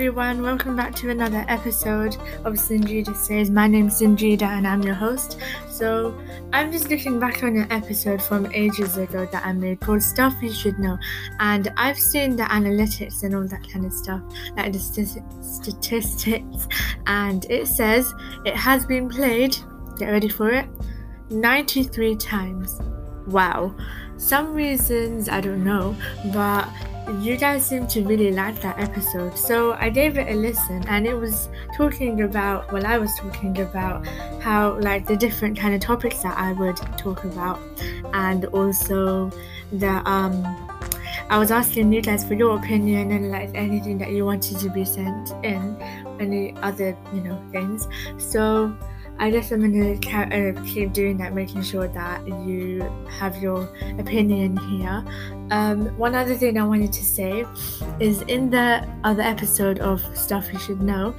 everyone, welcome back to another episode of Sanjida Says. My name's Sanjida and I'm your host. So, I'm just looking back on an episode from ages ago that I made called Stuff You Should Know, and I've seen the analytics and all that kind of stuff, like the statistics, and it says it has been played, get ready for it, 93 times. Wow. Some reasons I don't know, but you guys seem to really like that episode. So I gave it a listen and it was talking about well I was talking about how like the different kind of topics that I would talk about and also the um I was asking you guys for your opinion and like anything that you wanted to be sent in, any other, you know, things. So I guess I'm gonna uh, keep doing that, making sure that you have your opinion here. Um, one other thing I wanted to say is in the other episode of Stuff You Should Know,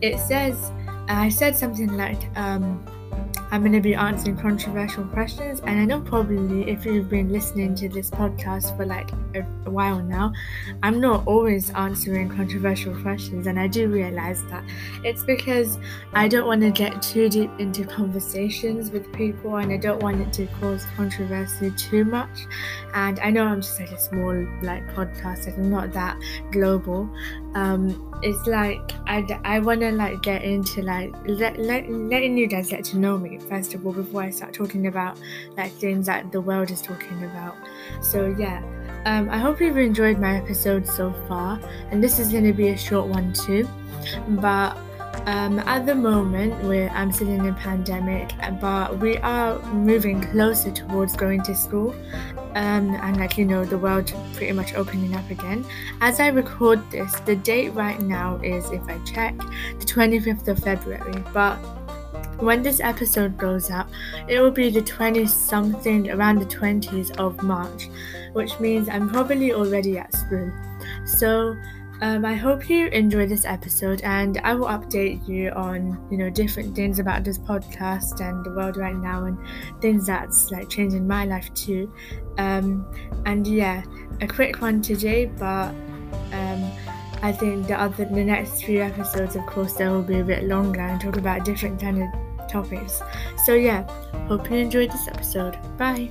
it says, I said something like, um, I'm going to be answering controversial questions. And I know probably if you've been listening to this podcast for like a, a, while now, I'm not always answering controversial questions. And I do realize that it's because I don't want to get too deep into conversations with people and I don't want it to cause controversy too much. And I know I'm just like a small like podcast, like I'm not that global. Um, it's like I, I want to like get into like let, let, letting you guys get to know me first of all before I start talking about like things that the world is talking about. So yeah, um, I hope you've enjoyed my episode so far, and this is going to be a short one too. But um, at the moment, we're I'm still in a pandemic, but we are moving closer towards going to school, um, and like you know, the world pretty much opening up again. As I record this, the date right now is, if I check, the 25th of February, but when this episode goes out, it will be the 20 something, around the 20s of March, which means I'm probably already at school. So, um, I hope you enjoy this episode, and I will update you on you know different things about this podcast and the world right now, and things that's like changing my life too. Um, and yeah, a quick one today, but um, I think the other the next few episodes, of course, they will be a bit longer and talk about different kind of topics. So, yeah, hope you enjoyed this episode. Bye.